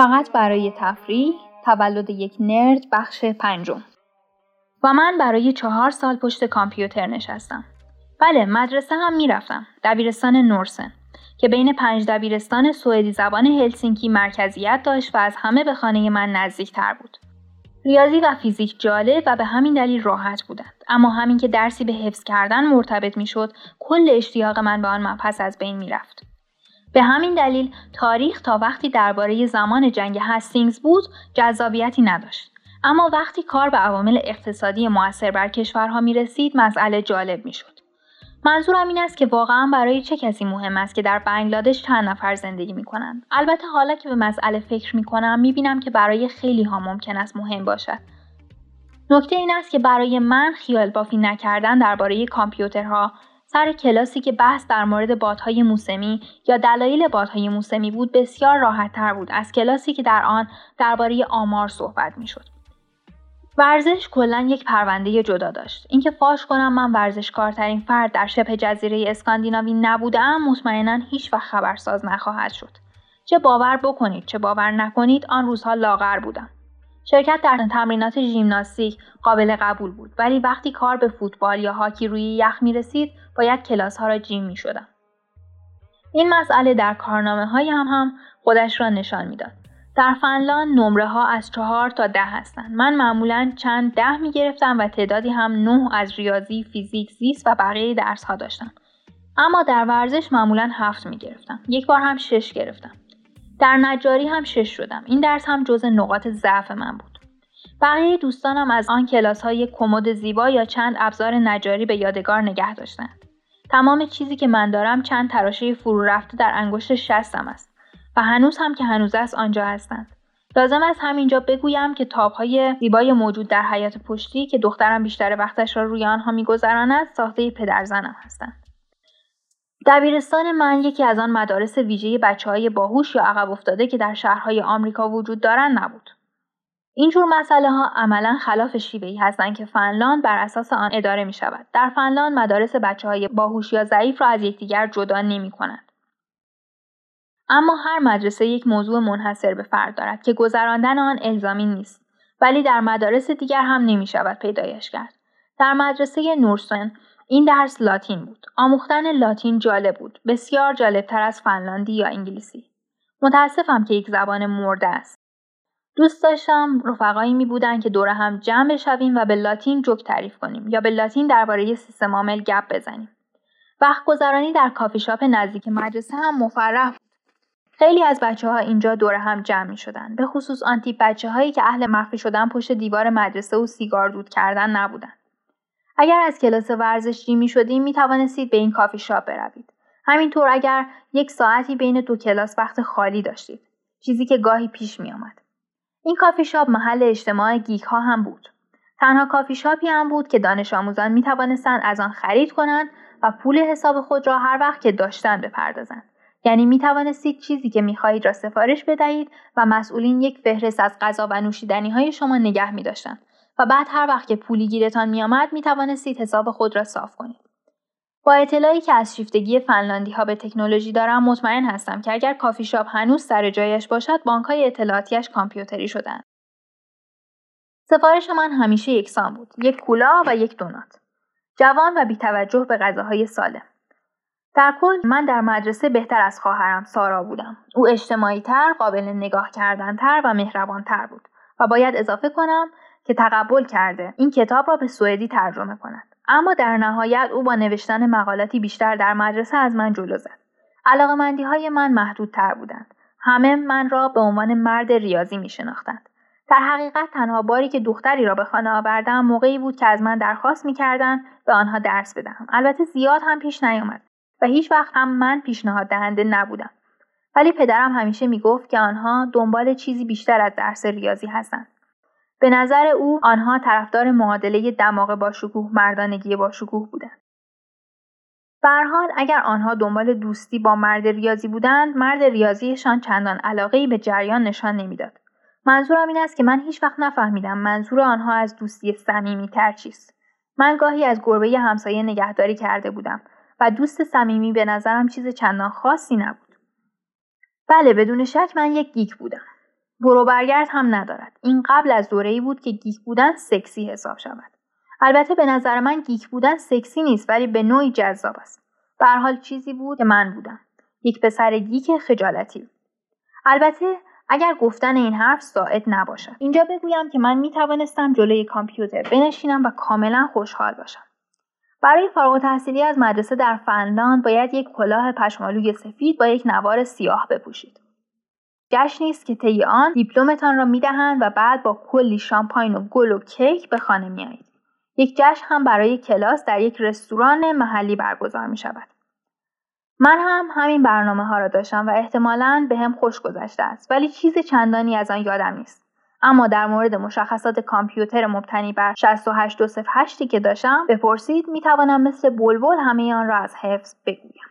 فقط برای تفریح تولد یک نرد بخش پنجم. و من برای چهار سال پشت کامپیوتر نشستم. بله مدرسه هم می‌رفتم دبیرستان نورسن که بین پنج دبیرستان سوئدی زبان هلسینکی مرکزیت داشت و از همه به خانه من نزدیک تر بود. ریاضی و فیزیک جالب و به همین دلیل راحت بودند. اما همین که درسی به حفظ کردن مرتبط می‌شد کل اشتیاق من به آن مبحث از بین می‌رفت. به همین دلیل تاریخ تا وقتی درباره زمان جنگ هستینگز بود جذابیتی نداشت اما وقتی کار به عوامل اقتصادی موثر بر کشورها می رسید مسئله جالب می شد. منظورم این است که واقعا برای چه کسی مهم است که در بنگلادش چند نفر زندگی می کنند. البته حالا که به مسئله فکر می کنم می بینم که برای خیلی ها ممکن است مهم باشد. نکته این است که برای من خیال بافی نکردن درباره کامپیوترها سر کلاسی که بحث در مورد بادهای موسمی یا دلایل بادهای موسمی بود بسیار راحت تر بود از کلاسی که در آن درباره آمار صحبت می شد. ورزش کلا یک پرونده جدا داشت. اینکه فاش کنم من ورزشکارترین فرد در شبه جزیره اسکاندیناوی نبودم مطمئنا هیچ وقت خبرساز نخواهد شد. چه باور بکنید چه باور نکنید آن روزها لاغر بودم. شرکت در تمرینات ژیمناستیک قابل قبول بود ولی وقتی کار به فوتبال یا هاکی روی یخ می رسید باید کلاس ها را جیم می شدم. این مسئله در کارنامه های هم هم خودش را نشان می‌داد. در فنلان نمره ها از چهار تا ده هستند. من معمولا چند ده می گرفتم و تعدادی هم نه از ریاضی، فیزیک، زیست و بقیه درس ها داشتم. اما در ورزش معمولا هفت می گرفتم. یک بار هم شش گرفتم. در نجاری هم شش شدم. این درس هم جز نقاط ضعف من بود. بقیه دوستانم از آن کلاس های کمد زیبا یا چند ابزار نجاری به یادگار نگه داشتند. تمام چیزی که من دارم چند تراشه فرو رفته در انگشت شستم است و هنوز هم که هنوز است آنجا هستند. لازم است همینجا بگویم که تابهای زیبای موجود در حیات پشتی که دخترم بیشتر وقتش را روی آنها میگذراند ساخته پدرزنم هستند. دبیرستان من یکی از آن مدارس ویژه بچه های باهوش یا عقب افتاده که در شهرهای آمریکا وجود دارند نبود. اینجور مسئله ها عملا خلاف شیوهی هستند که فنلاند بر اساس آن اداره می شود. در فنلاند مدارس بچه های باهوش یا ضعیف را از یکدیگر جدا نمی کنند. اما هر مدرسه یک موضوع منحصر به فرد دارد که گذراندن آن الزامی نیست ولی در مدارس دیگر هم نمی شود پیدایش کرد. در مدرسه نورسن این درس لاتین بود. آموختن لاتین جالب بود. بسیار جالبتر از فنلاندی یا انگلیسی. متاسفم که یک زبان مرده است. دوست داشتم رفقایی می بودن که دور هم جمع بشویم و به لاتین جوک تعریف کنیم یا به لاتین درباره سیستم عامل گپ بزنیم. وقت گذرانی در کافی شاپ نزدیک مدرسه هم مفرح بود. خیلی از بچه ها اینجا دور هم جمع می شدن. به خصوص آن تیپ بچه هایی که اهل مخفی شدن پشت دیوار مدرسه و سیگار دود کردن نبودن. اگر از کلاس ورزشی می شدیم می توانستید به این کافی شاپ بروید. همینطور اگر یک ساعتی بین دو کلاس وقت خالی داشتید. چیزی که گاهی پیش می آمد. این کافی شاپ محل اجتماع geek ها هم بود. تنها کافی شاپی هم بود که دانش آموزان می توانستند از آن خرید کنند و پول حساب خود را هر وقت که داشتند بپردازند. یعنی می توانستید چیزی که می خواهید را سفارش بدهید و مسئولین یک فهرست از غذا و نوشیدنی های شما نگه می داشتند و بعد هر وقت که پولی گیرتان می آمد می توانستید حساب خود را صاف کنید. با اطلاعی که از شیفتگی فنلاندی ها به تکنولوژی دارم مطمئن هستم که اگر کافی شاپ هنوز سر جایش باشد بانک های اطلاعاتیش کامپیوتری شدن. سفارش من همیشه یکسان بود یک کولا و یک دونات جوان و بیتوجه به غذاهای سالم در کل من در مدرسه بهتر از خواهرم سارا بودم او اجتماعی تر قابل نگاه کردن تر و مهربان تر بود و باید اضافه کنم که تقبل کرده این کتاب را به سوئدی ترجمه کند اما در نهایت او با نوشتن مقالاتی بیشتر در مدرسه از من جلو زد. علاقمندی های من محدودتر بودند. همه من را به عنوان مرد ریاضی می شناختند. در حقیقت تنها باری که دختری را به خانه آوردم موقعی بود که از من درخواست می‌کردند به آنها درس بدهم البته زیاد هم پیش نیامد و هیچ وقت هم من پیشنهاد دهنده نبودم ولی پدرم همیشه می‌گفت که آنها دنبال چیزی بیشتر از درس ریاضی هستند به نظر او آنها طرفدار معادله دماغ با شکوه مردانگی با شکوه بودند. حال اگر آنها دنبال دوستی با مرد ریاضی بودند مرد ریاضیشان چندان علاقه به جریان نشان نمی‌داد. منظورم این است که من هیچ وقت نفهمیدم منظور آنها از دوستی صمیمی تر چیست. من گاهی از گربه همسایه نگهداری کرده بودم و دوست صمیمی به نظرم چیز چندان خاصی نبود. بله بدون شک من یک گیک بودم. برو برگرد هم ندارد. این قبل از دوره ای بود که گیک بودن سکسی حساب شود. البته به نظر من geek بودن سکسی نیست ولی به نوعی جذاب است. به حال چیزی بود که من بودم. یک پسر geek خجالتی البته اگر گفتن این حرف زائد نباشد. اینجا بگویم که من می توانستم جلوی کامپیوتر بنشینم و کاملا خوشحال باشم. برای فارغ تحصیلی از مدرسه در فنلاند باید یک کلاه پشمالوی سفید با یک نوار سیاه بپوشید. جشنی است که طی آن دیپلمتان را می‌دهند و بعد با کلی شامپاین و گل و کیک به خانه میآیید یک جشن هم برای کلاس در یک رستوران محلی برگزار می شود. من هم همین برنامه ها را داشتم و احتمالا به هم خوش گذشته است ولی چیز چندانی از آن یادم نیست. اما در مورد مشخصات کامپیوتر مبتنی بر 68208 که داشتم بپرسید می توانم مثل بلبل همه آن را از حفظ بگویم.